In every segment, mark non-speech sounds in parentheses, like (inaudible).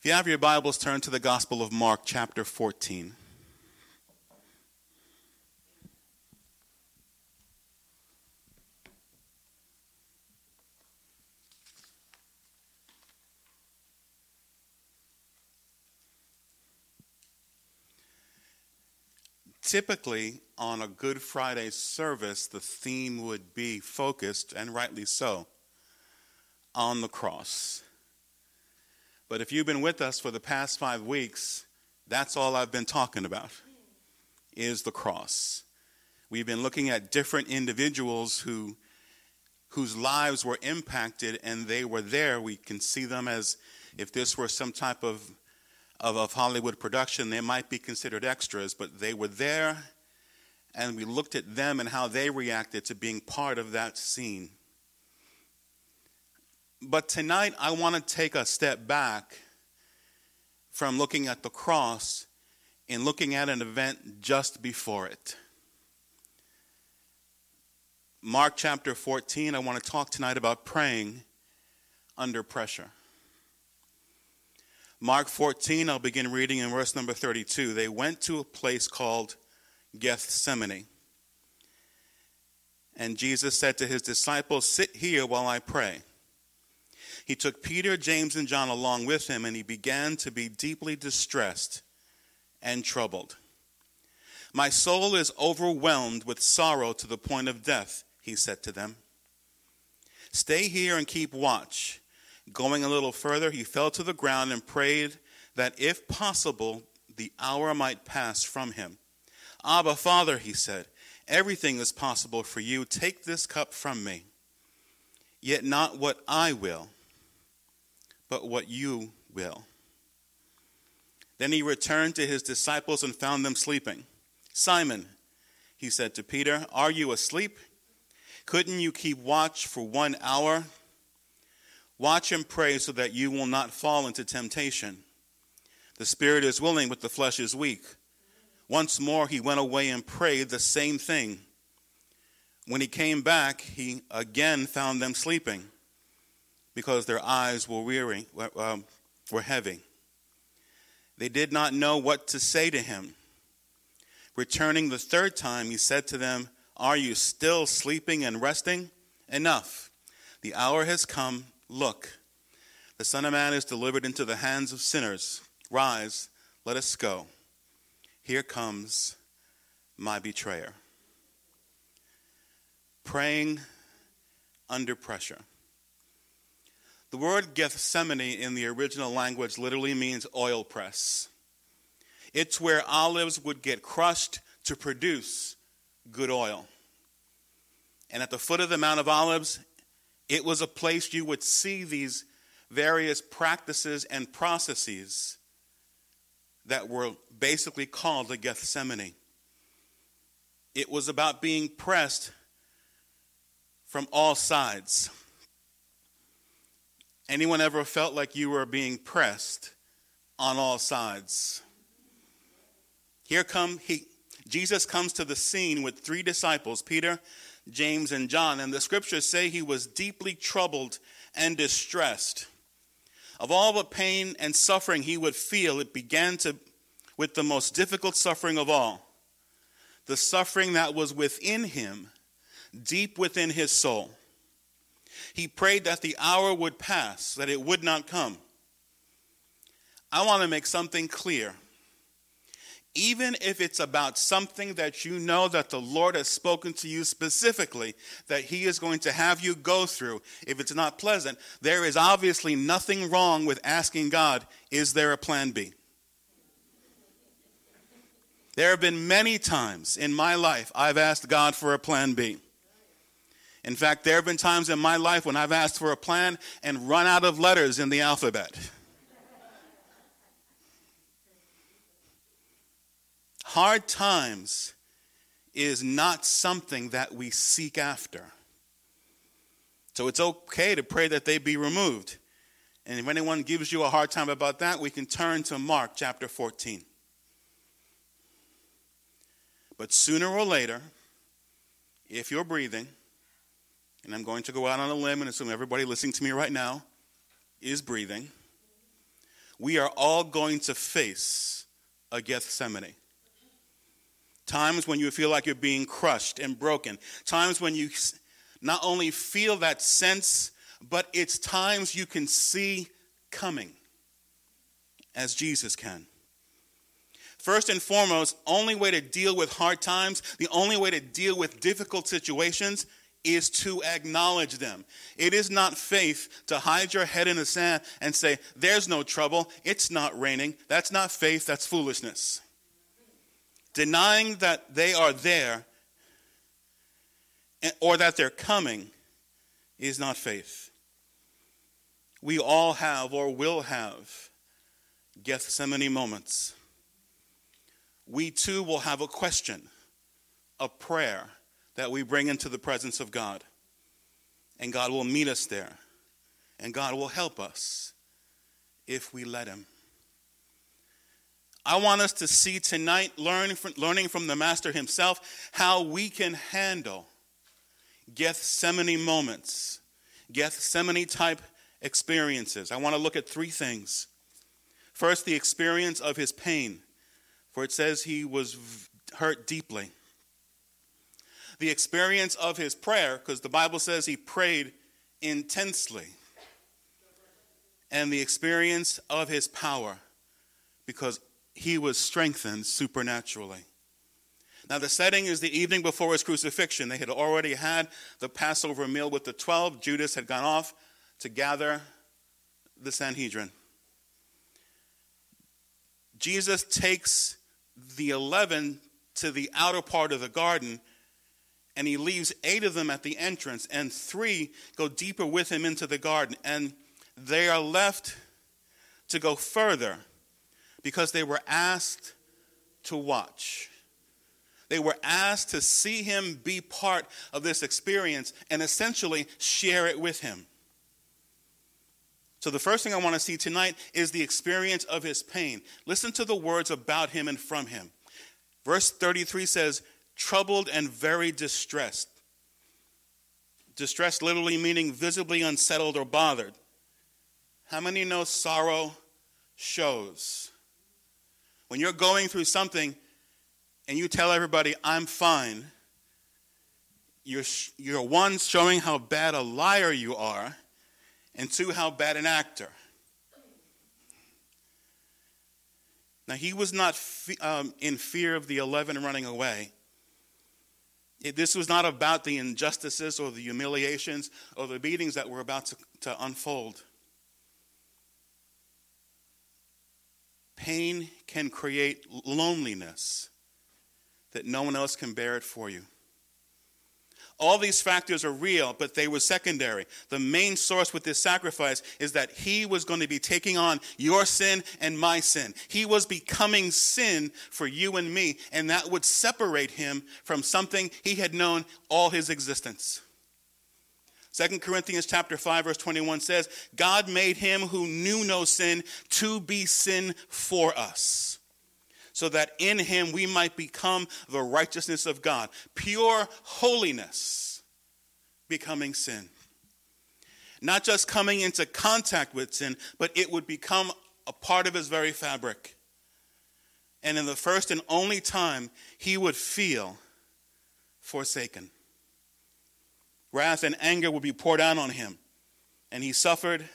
If you have your Bibles, turn to the Gospel of Mark, chapter 14. Typically, on a Good Friday service, the theme would be focused, and rightly so, on the cross. But if you've been with us for the past five weeks, that's all I've been talking about is the cross. We've been looking at different individuals who whose lives were impacted and they were there. We can see them as if this were some type of, of, of Hollywood production, they might be considered extras, but they were there and we looked at them and how they reacted to being part of that scene. But tonight, I want to take a step back from looking at the cross and looking at an event just before it. Mark chapter 14, I want to talk tonight about praying under pressure. Mark 14, I'll begin reading in verse number 32. They went to a place called Gethsemane. And Jesus said to his disciples, Sit here while I pray. He took Peter, James, and John along with him, and he began to be deeply distressed and troubled. My soul is overwhelmed with sorrow to the point of death, he said to them. Stay here and keep watch. Going a little further, he fell to the ground and prayed that if possible, the hour might pass from him. Abba, Father, he said, everything is possible for you. Take this cup from me. Yet not what I will but what you will. Then he returned to his disciples and found them sleeping. Simon, he said to Peter, Are you asleep? Couldn't you keep watch for one hour? Watch and pray so that you will not fall into temptation. The spirit is willing, but the flesh is weak. Once more he went away and prayed the same thing. When he came back, he again found them sleeping because their eyes were weary, um, were heavy. They did not know what to say to him. Returning the third time, he said to them, Are you still sleeping and resting? Enough. The hour has come. Look, the Son of Man is delivered into the hands of sinners. Rise, let us go. Here comes my betrayer. Praying under pressure. The word Gethsemane in the original language literally means oil press. It's where olives would get crushed to produce good oil. And at the foot of the Mount of Olives, it was a place you would see these various practices and processes that were basically called the Gethsemane. It was about being pressed from all sides. Anyone ever felt like you were being pressed on all sides? Here come he Jesus comes to the scene with three disciples, Peter, James, and John, and the scriptures say he was deeply troubled and distressed. Of all the pain and suffering he would feel, it began to with the most difficult suffering of all. The suffering that was within him, deep within his soul. He prayed that the hour would pass, that it would not come. I want to make something clear. Even if it's about something that you know that the Lord has spoken to you specifically, that He is going to have you go through, if it's not pleasant, there is obviously nothing wrong with asking God, is there a plan B? There have been many times in my life I've asked God for a plan B. In fact, there have been times in my life when I've asked for a plan and run out of letters in the alphabet. Hard times is not something that we seek after. So it's okay to pray that they be removed. And if anyone gives you a hard time about that, we can turn to Mark chapter 14. But sooner or later, if you're breathing, and I'm going to go out on a limb and assume everybody listening to me right now is breathing. we are all going to face a Gethsemane. Times when you feel like you're being crushed and broken. Times when you not only feel that sense, but it's times you can see coming as Jesus can. First and foremost, only way to deal with hard times, the only way to deal with difficult situations is to acknowledge them. It is not faith to hide your head in the sand and say, There's no trouble, it's not raining. That's not faith, that's foolishness. Denying that they are there or that they're coming is not faith. We all have or will have Gethsemane moments we too will have a question, a prayer that we bring into the presence of God. And God will meet us there. And God will help us if we let Him. I want us to see tonight, learn from, learning from the Master himself, how we can handle Gethsemane moments, Gethsemane type experiences. I want to look at three things. First, the experience of his pain for it says he was hurt deeply. The experience of his prayer, because the Bible says he prayed intensely, and the experience of his power, because he was strengthened supernaturally. Now, the setting is the evening before his crucifixion. They had already had the Passover meal with the 12. Judas had gone off to gather the Sanhedrin. Jesus takes the 11 to the outer part of the garden, and he leaves eight of them at the entrance, and three go deeper with him into the garden. And they are left to go further because they were asked to watch. They were asked to see him be part of this experience and essentially share it with him. So, the first thing I want to see tonight is the experience of his pain. Listen to the words about him and from him. Verse 33 says, troubled and very distressed. Distressed literally meaning visibly unsettled or bothered. How many know sorrow shows? When you're going through something and you tell everybody, I'm fine, you're, you're one, showing how bad a liar you are and two, how bad an actor. Now, he was not um, in fear of the 11 running away. This was not about the injustices or the humiliations or the beatings that were about to, to unfold. Pain can create loneliness that no one else can bear it for you. All these factors are real, but they were secondary. The main source with this sacrifice is that he was going to be taking on your sin and my sin. He was becoming sin for you and me, and that would separate him from something he had known all his existence. 2 Corinthians chapter 5 verse 21 says, God made him who knew no sin to be sin for us so that in him we might become the righteousness of God. Pure holiness becoming sin. Not just coming into contact with sin, but it would become a part of his very fabric. And in the first and only time, he would feel forsaken. Wrath and anger would be poured out on him. And he suffered,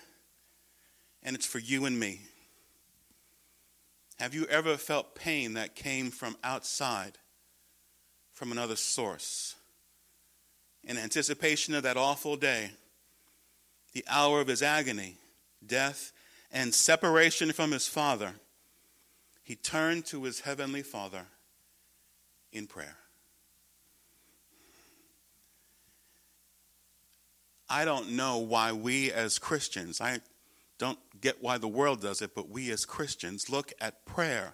and it's for you and me. Have you ever felt pain that came from outside, from another source? In anticipation of that awful day, the hour of his agony, death, and separation from his Father, he turned to his heavenly Father in prayer. I don't know why we as Christians, I don't get why the world does it, but we as Christians look at prayer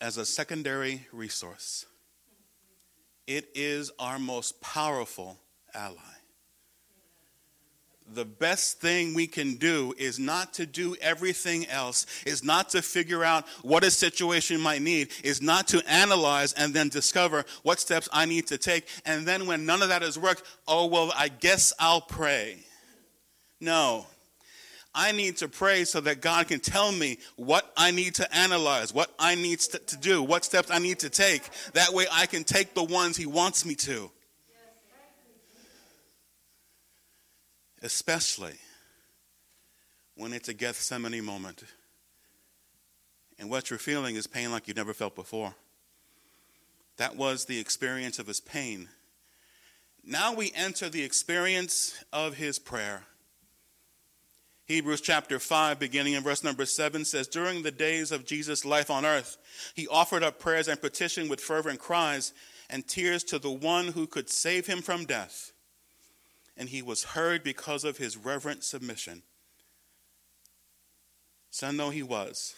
as a secondary resource. It is our most powerful ally. The best thing we can do is not to do everything else, is not to figure out what a situation might need, is not to analyze and then discover what steps I need to take. And then when none of that has worked, oh, well, I guess I'll pray. No, I need to pray so that God can tell me what I need to analyze, what I need to do, what steps I need to take. That way I can take the ones He wants me to. Especially when it's a Gethsemane moment. And what you're feeling is pain like you've never felt before. That was the experience of his pain. Now we enter the experience of his prayer. Hebrews chapter 5, beginning in verse number 7, says, During the days of Jesus' life on earth, he offered up prayers and petition with fervent cries and tears to the one who could save him from death. And he was heard because of his reverent submission. Son though he was,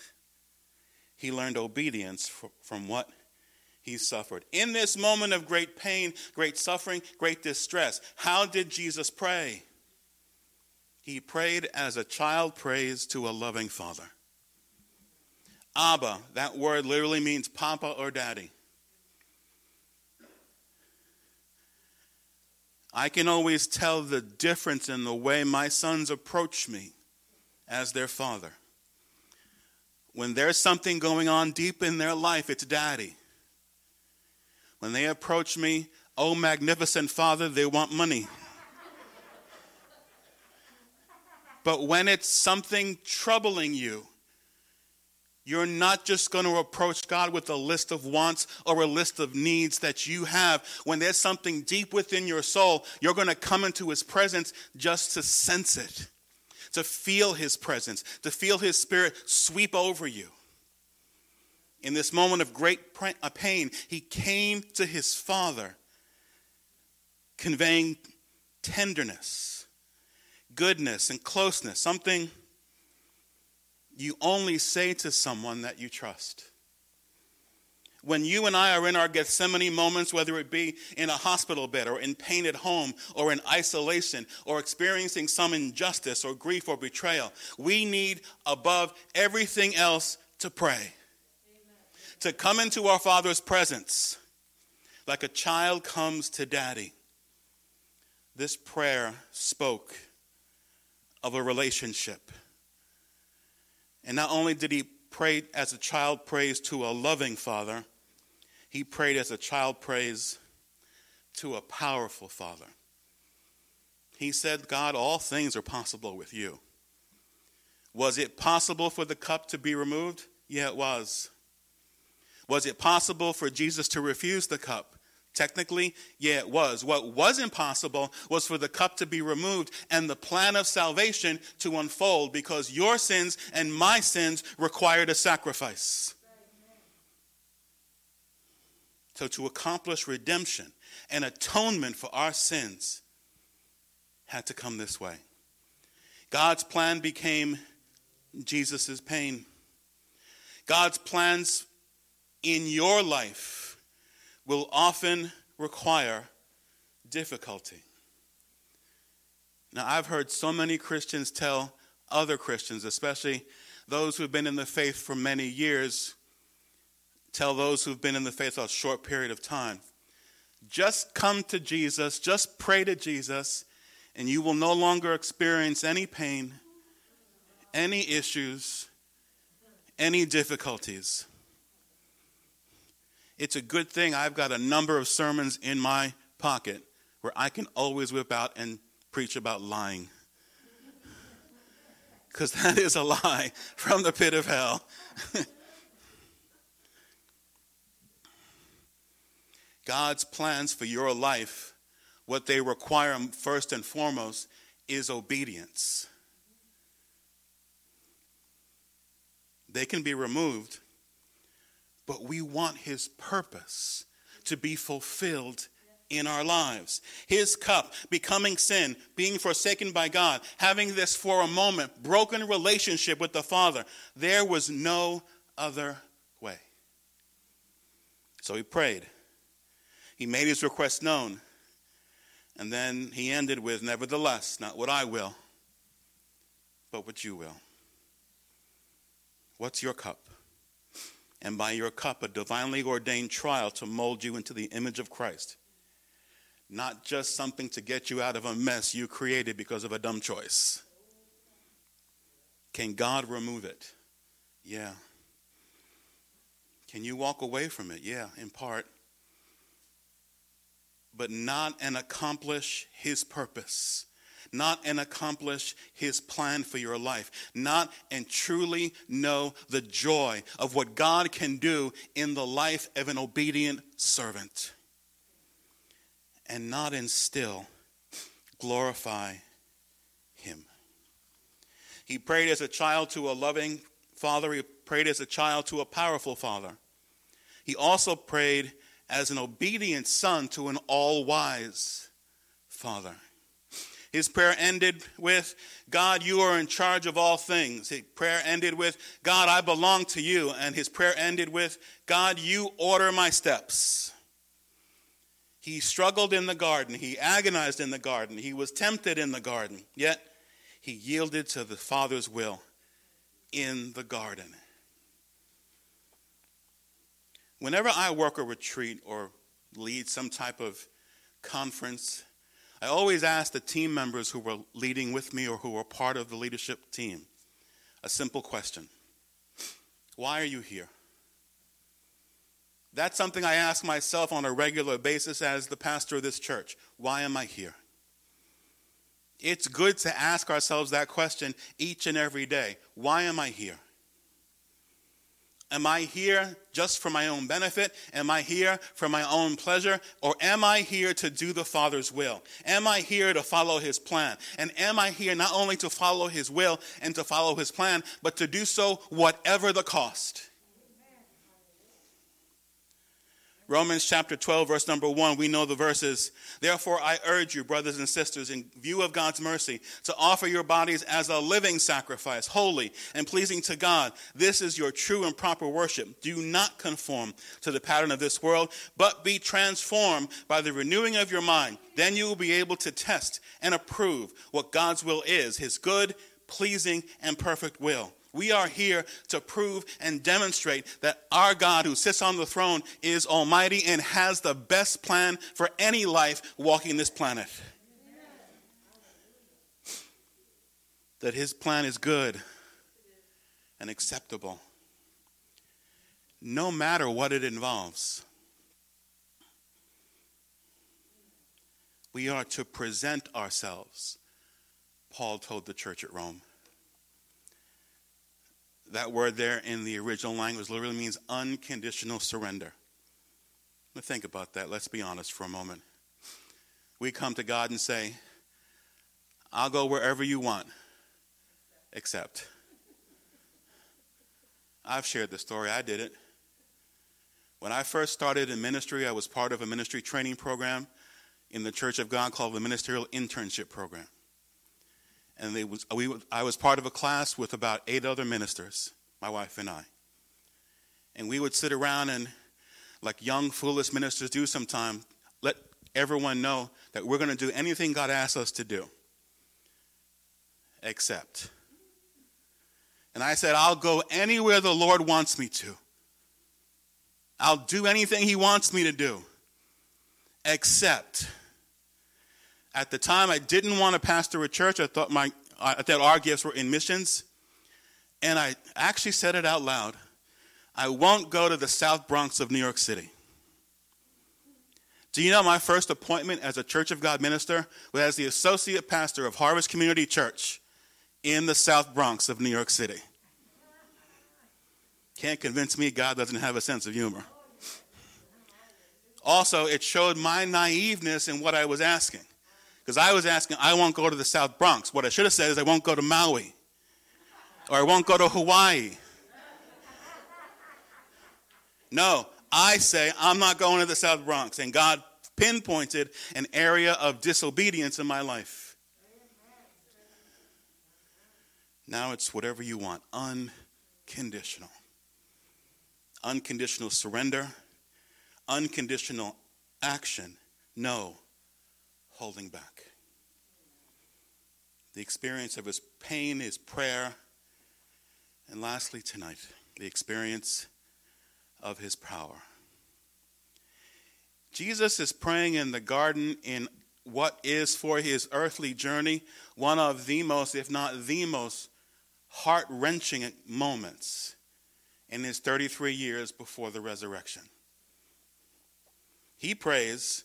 he learned obedience from what he suffered. In this moment of great pain, great suffering, great distress, how did Jesus pray? He prayed as a child prays to a loving father. Abba, that word literally means papa or daddy. I can always tell the difference in the way my sons approach me as their father. When there's something going on deep in their life, it's daddy. When they approach me, oh, magnificent father, they want money. But when it's something troubling you, you're not just going to approach God with a list of wants or a list of needs that you have. When there's something deep within your soul, you're going to come into His presence just to sense it to feel his presence, to feel his spirit sweep over you. In this moment of great uh, pain, he came to his father, conveying tenderness, goodness, and closeness, something you only say to someone that you trust when you and I are in our Gethsemane moments, whether it be in a hospital bed or in pain at home or in isolation or experiencing some injustice or grief or betrayal, we need above everything else to pray. Amen. To come into our Father's presence like a child comes to daddy. This prayer spoke of a relationship. And not only did he pray as a child prays to a loving father, he prayed as a child prays to a powerful father. He said, God, all things are possible with you. Was it possible for the cup to be removed? Yeah, it was. Was it possible for Jesus to refuse the cup? Technically, yeah, it was. What was impossible was for the cup to be removed and the plan of salvation to unfold because your sins and my sins required a sacrifice. So, to accomplish redemption and atonement for our sins, had to come this way. God's plan became Jesus' pain. God's plans in your life will often require difficulty. Now, I've heard so many Christians tell other Christians, especially those who've been in the faith for many years, tell those who've been in the faith a short period of time just come to Jesus, just pray to Jesus, and you will no longer experience any pain, any issues, any difficulties. It's a good thing I've got a number of sermons in my pocket where I can always whip out and preach about lying. (laughs) Because that is a lie (laughs) from the pit of hell. (laughs) God's plans for your life, what they require first and foremost is obedience. They can be removed, but we want His purpose to be fulfilled in our lives. His cup, becoming sin, being forsaken by God, having this for a moment broken relationship with the Father. There was no other way. So he prayed. He made his request known. And then he ended with, Nevertheless, not what I will, but what you will. What's your cup? And by your cup, a divinely ordained trial to mold you into the image of Christ. Not just something to get you out of a mess you created because of a dumb choice. Can God remove it? Yeah. Can you walk away from it? Yeah, in part. But not and accomplish his purpose not and accomplish his plan for your life, not and truly know the joy of what God can do in the life of an obedient servant, and not and still glorify him. He prayed as a child to a loving father, he prayed as a child to a powerful father. He also prayed as an obedient son to an all wise father. His prayer ended with, God, you are in charge of all things. His prayer ended with, God, I belong to you. And his prayer ended with, God, you order my steps. He struggled in the garden. He agonized in the garden. He was tempted in the garden. Yet he yielded to the Father's will in the garden. Whenever I work a retreat or lead some type of conference, I always ask the team members who were leading with me or who were part of the leadership team a simple question Why are you here? That's something I ask myself on a regular basis as the pastor of this church. Why am I here? It's good to ask ourselves that question each and every day. Why am I here? Am I here just for my own benefit? Am I here for my own pleasure? Or am I here to do the Father's will? Am I here to follow His plan? And am I here not only to follow His will and to follow His plan, but to do so whatever the cost? Romans chapter 12, verse number 1, we know the verses. Therefore, I urge you, brothers and sisters, in view of God's mercy, to offer your bodies as a living sacrifice, holy and pleasing to God. This is your true and proper worship. Do not conform to the pattern of this world, but be transformed by the renewing of your mind. Then you will be able to test and approve what God's will is, his good, pleasing, and perfect will. We are here to prove and demonstrate that our God who sits on the throne is almighty and has the best plan for any life walking this planet. That his plan is good and acceptable, no matter what it involves. We are to present ourselves, Paul told the church at Rome that word there in the original language literally means unconditional surrender. Now think about that. Let's be honest for a moment. We come to God and say, I'll go wherever you want, except. I've shared the story. I did it. When I first started in ministry, I was part of a ministry training program in the Church of God called the Ministerial Internship Program and they was, we, I was part of a class with about eight other ministers, my wife and I. And we would sit around and, like young, foolish ministers do sometimes, let everyone know that we're going to do anything God asks us to do, except. And I said, I'll go anywhere the Lord wants me to. I'll do anything He wants me to do, except at the time, I didn't want to pastor a church. I thought my I thought our gifts were in missions, and I actually said it out loud. I won't go to the South Bronx of New York City. Do you know my first appointment as a Church of God minister was as the associate pastor of Harvest Community Church in the South Bronx of New York City? Can't convince me God doesn't have a sense of humor. Also, it showed my naiveness in what I was asking. Because I was asking, I won't go to the South Bronx. What I should have said is, I won't go to Maui. Or I won't go to Hawaii. No, I say, I'm not going to the South Bronx. And God pinpointed an area of disobedience in my life. Now it's whatever you want unconditional. Unconditional surrender, unconditional action. No holding back. The experience of his pain, his prayer, and lastly, tonight, the experience of his power. Jesus is praying in the garden in what is for his earthly journey one of the most, if not the most, heart wrenching moments in his 33 years before the resurrection. He prays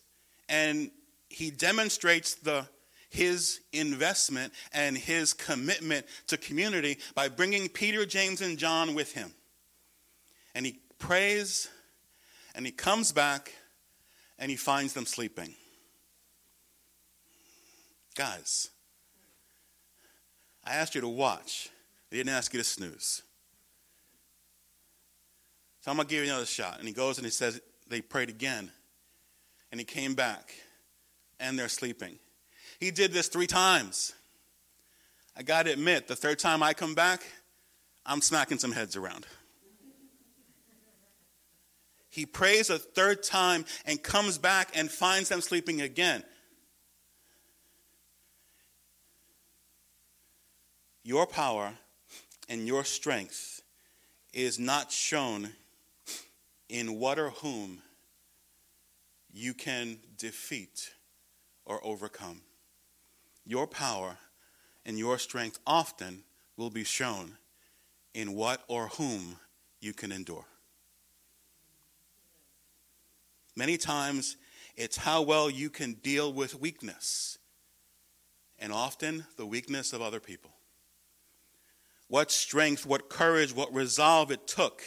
and he demonstrates the his investment and his commitment to community by bringing Peter, James, and John with him. And he prays and he comes back and he finds them sleeping. Guys, I asked you to watch. I didn't ask you to snooze. So I'm going to give you another shot. And he goes and he says, they prayed again. And he came back, and they're sleeping. He did this three times. I got to admit, the third time I come back, I'm smacking some heads around. He prays a third time and comes back and finds them sleeping again. Your power and your strength is not shown in what or whom you can defeat or overcome. Your power and your strength often will be shown in what or whom you can endure. Many times, it's how well you can deal with weakness, and often the weakness of other people what strength, what courage, what resolve it took.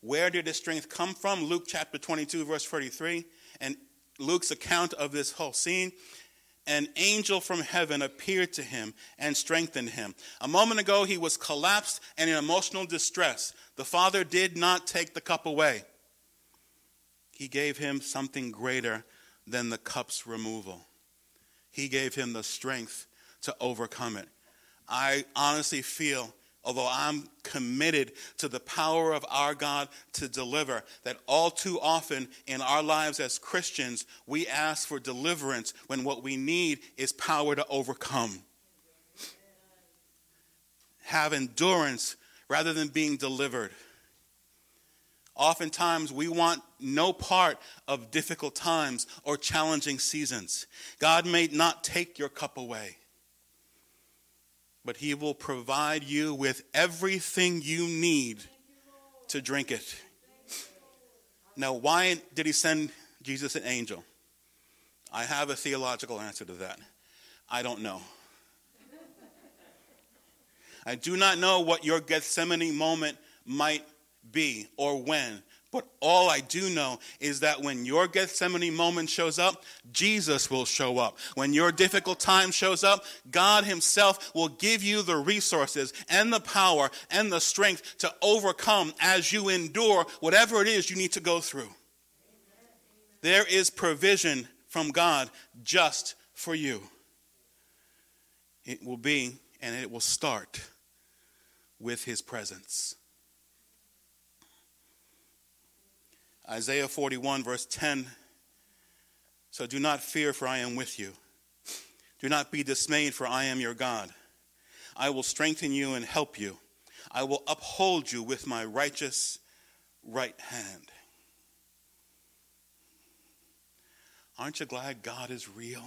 Where did the strength come from? Luke chapter 22, verse 33. And Luke's account of this whole scene an angel from heaven appeared to him and strengthened him. A moment ago, he was collapsed and in emotional distress. The Father did not take the cup away, He gave him something greater than the cup's removal. He gave him the strength to overcome it. I honestly feel, although I'm committed to the power of our God to deliver, that all too often in our lives as Christians, we ask for deliverance when what we need is power to overcome. Have endurance rather than being delivered. Oftentimes, we want no part of difficult times or challenging seasons. God may not take your cup away, but He will provide you with everything you need to drink it. Now, why did He send Jesus an angel? I have a theological answer to that. I don't know. I do not know what your Gethsemane moment might be or when, but all I do know is that when your Gethsemane moment shows up, Jesus will show up. When your difficult time shows up, God Himself will give you the resources and the power and the strength to overcome as you endure whatever it is you need to go through. There is provision from God just for you. It will be and it will start with His presence. Isaiah 41, verse 10. So do not fear, for I am with you. Do not be dismayed, for I am your God. I will strengthen you and help you. I will uphold you with my righteous right hand. Aren't you glad God is real?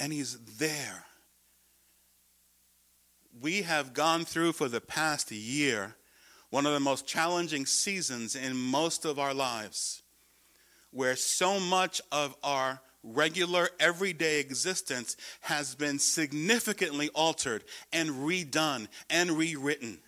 And He's there. We have gone through for the past year one of the most challenging seasons in most of our lives, where so much of our regular everyday existence has been significantly altered and redone and rewritten.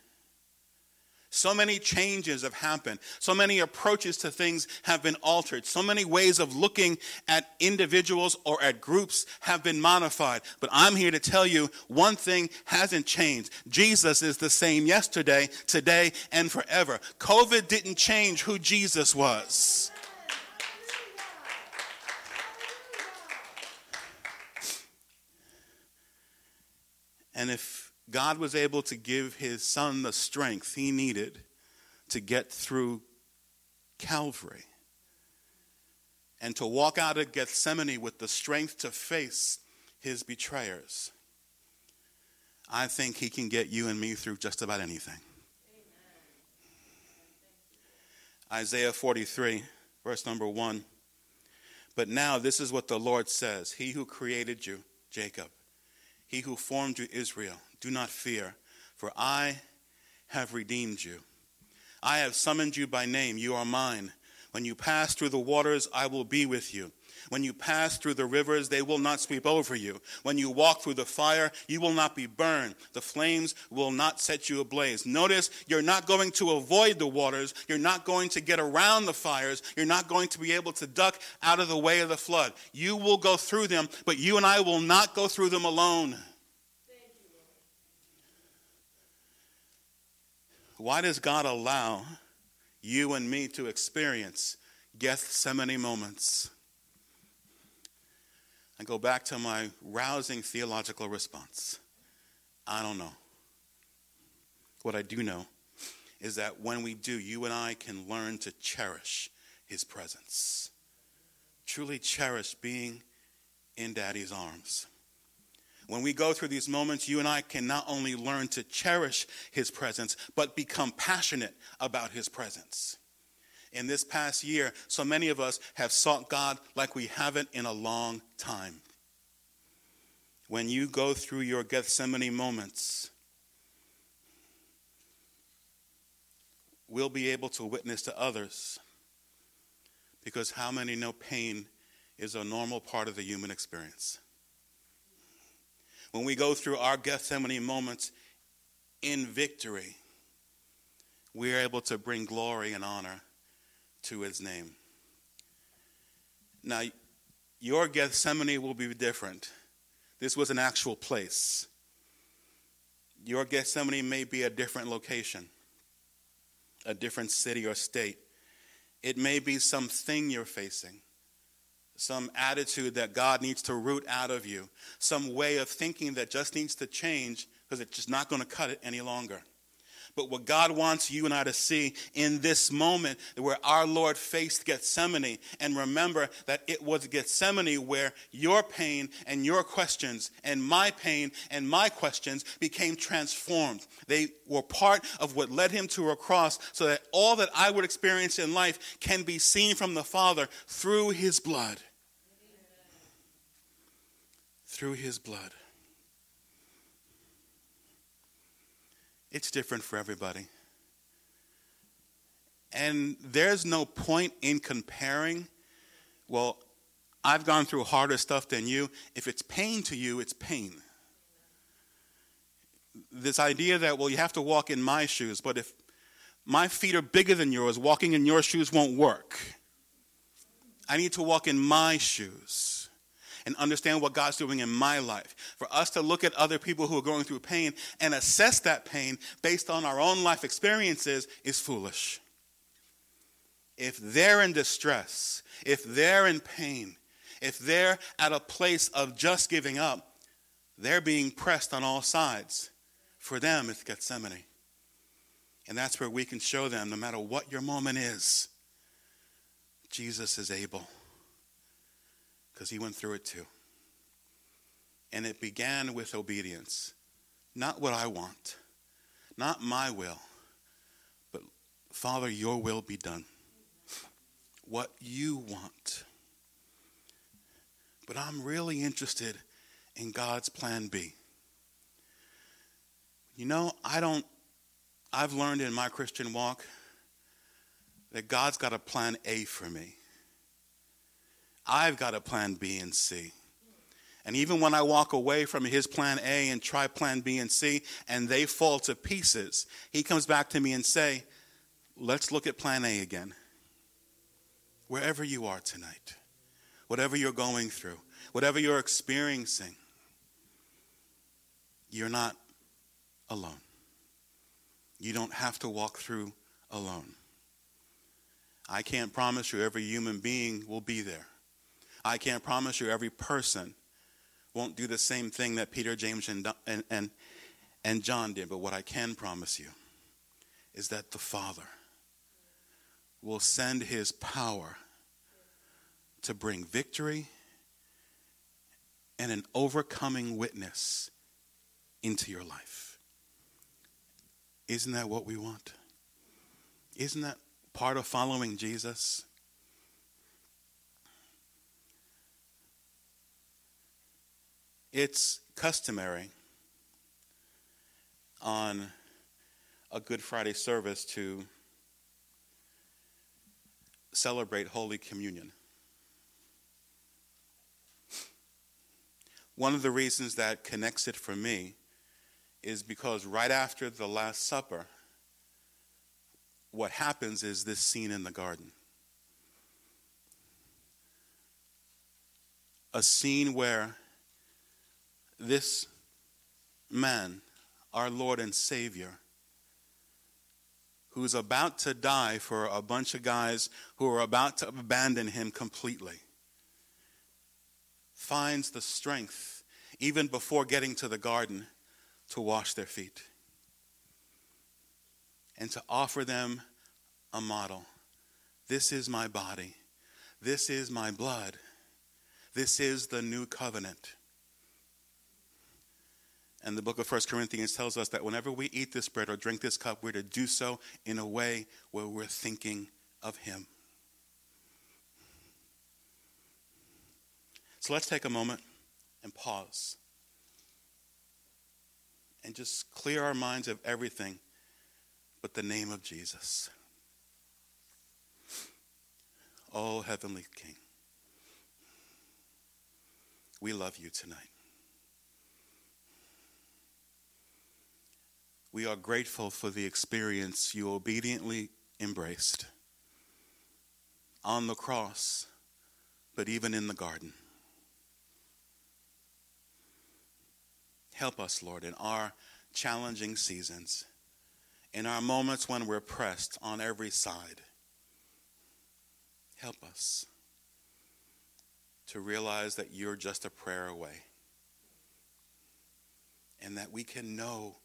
So many changes have happened. So many approaches to things have been altered. So many ways of looking at individuals or at groups have been modified. But I'm here to tell you one thing hasn't changed. Jesus is the same yesterday, today, and forever. COVID didn't change who Jesus was. And if God was able to give his son the strength he needed to get through Calvary and to walk out of Gethsemane with the strength to face his betrayers. I think he can get you and me through just about anything. Isaiah 43, verse number 1. But now this is what the Lord says He who created you, Jacob, he who formed you, Israel, do not fear, for I have redeemed you. I have summoned you by name. You are mine. When you pass through the waters, I will be with you. When you pass through the rivers, they will not sweep over you. When you walk through the fire, you will not be burned. The flames will not set you ablaze. Notice you're not going to avoid the waters. You're not going to get around the fires. You're not going to be able to duck out of the way of the flood. You will go through them, but you and I will not go through them alone. Why does God allow you and me to experience Gethsemane moments? I go back to my rousing theological response. I don't know. What I do know is that when we do, you and I can learn to cherish his presence. Truly cherish being in daddy's arms. When we go through these moments, you and I can not only learn to cherish his presence, but become passionate about his presence. In this past year, so many of us have sought God like we haven't in a long time. When you go through your Gethsemane moments, we'll be able to witness to others. Because how many know pain is a normal part of the human experience? When we go through our Gethsemane moments in victory, we are able to bring glory and honor to his name. Now, your Gethsemane will be different. This was an actual place. Your Gethsemane may be a different location, a different city or state. It may be something you're facing some attitude that God needs to root out of you, some way of thinking that just needs to change because it's just not going to cut it any longer. But what God wants you and I to see in this moment where our Lord faced Gethsemane, and remember that it was Gethsemane where your pain and your questions and my pain and my questions became transformed. They were part of what led him to a cross so that all that I would experience in life can be seen from the Father through his blood through his blood. It's different for everybody. And there's no point in comparing, well, I've gone through harder stuff than you. If it's pain to you, it's pain. This idea that, well, you have to walk in my shoes, but if my feet are bigger than yours, walking in your shoes won't work. I need to walk in my shoes and understand what God's doing in my life. For us to look at other people who are going through pain and assess that pain based on our own life experiences is foolish. If they're in distress, if they're in pain, if they're at a place of just giving up, they're being pressed on all sides. For them, it's Gethsemane. And that's where we can show them, no matter what your moment is, Jesus is able because he went through it too. And it began with obedience. Not what I want, not my will, but Father, your will be done. What you want. But I'm really interested in God's plan B. You know, I don't, I've learned in my Christian walk that God's got a plan A for me. I've got a plan B and C. And even when I walk away from his plan A and try plan B and C and they fall to pieces, he comes back to me and say, "Let's look at plan A again." Wherever you are tonight, whatever you're going through, whatever you're experiencing, you're not alone. You don't have to walk through alone. I can't promise you every human being will be there. I can't promise you every person won't do the same thing that Peter, James, and, and, and, John did, but what I can promise you is that the Father will send his power to bring victory and an overcoming witness into your life. Isn't that what we want? Isn't that part of following Jesus? It's customary on a Good Friday service to celebrate Holy Communion. One of the reasons that connects it for me is because right after the Last Supper, what happens is this scene in the garden. A scene where this man, our Lord and Savior, who's about to die for a bunch of guys who are about to abandon him completely, finds the strength, even before getting to the garden, to wash their feet and to offer them a model. This is my body. This is my blood. This is the new covenant. And the book of 1 Corinthians tells us that whenever we eat this bread or drink this cup, we're to do so in a way where we're thinking of Him. So let's take a moment and pause and just clear our minds of everything but the name of Jesus. Oh, Heavenly King, we love you tonight. We are grateful for the experience you obediently embraced on the cross, but even in the garden. Help us, Lord, in our challenging seasons, in our moments when we're pressed on every side. Help us to realize that you're just a prayer away and that we can know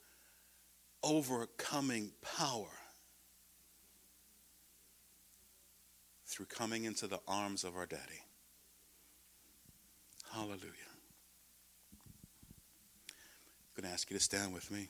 overcoming power through coming into the arms of our daddy. Hallelujah. I'm going to ask you to stand with me.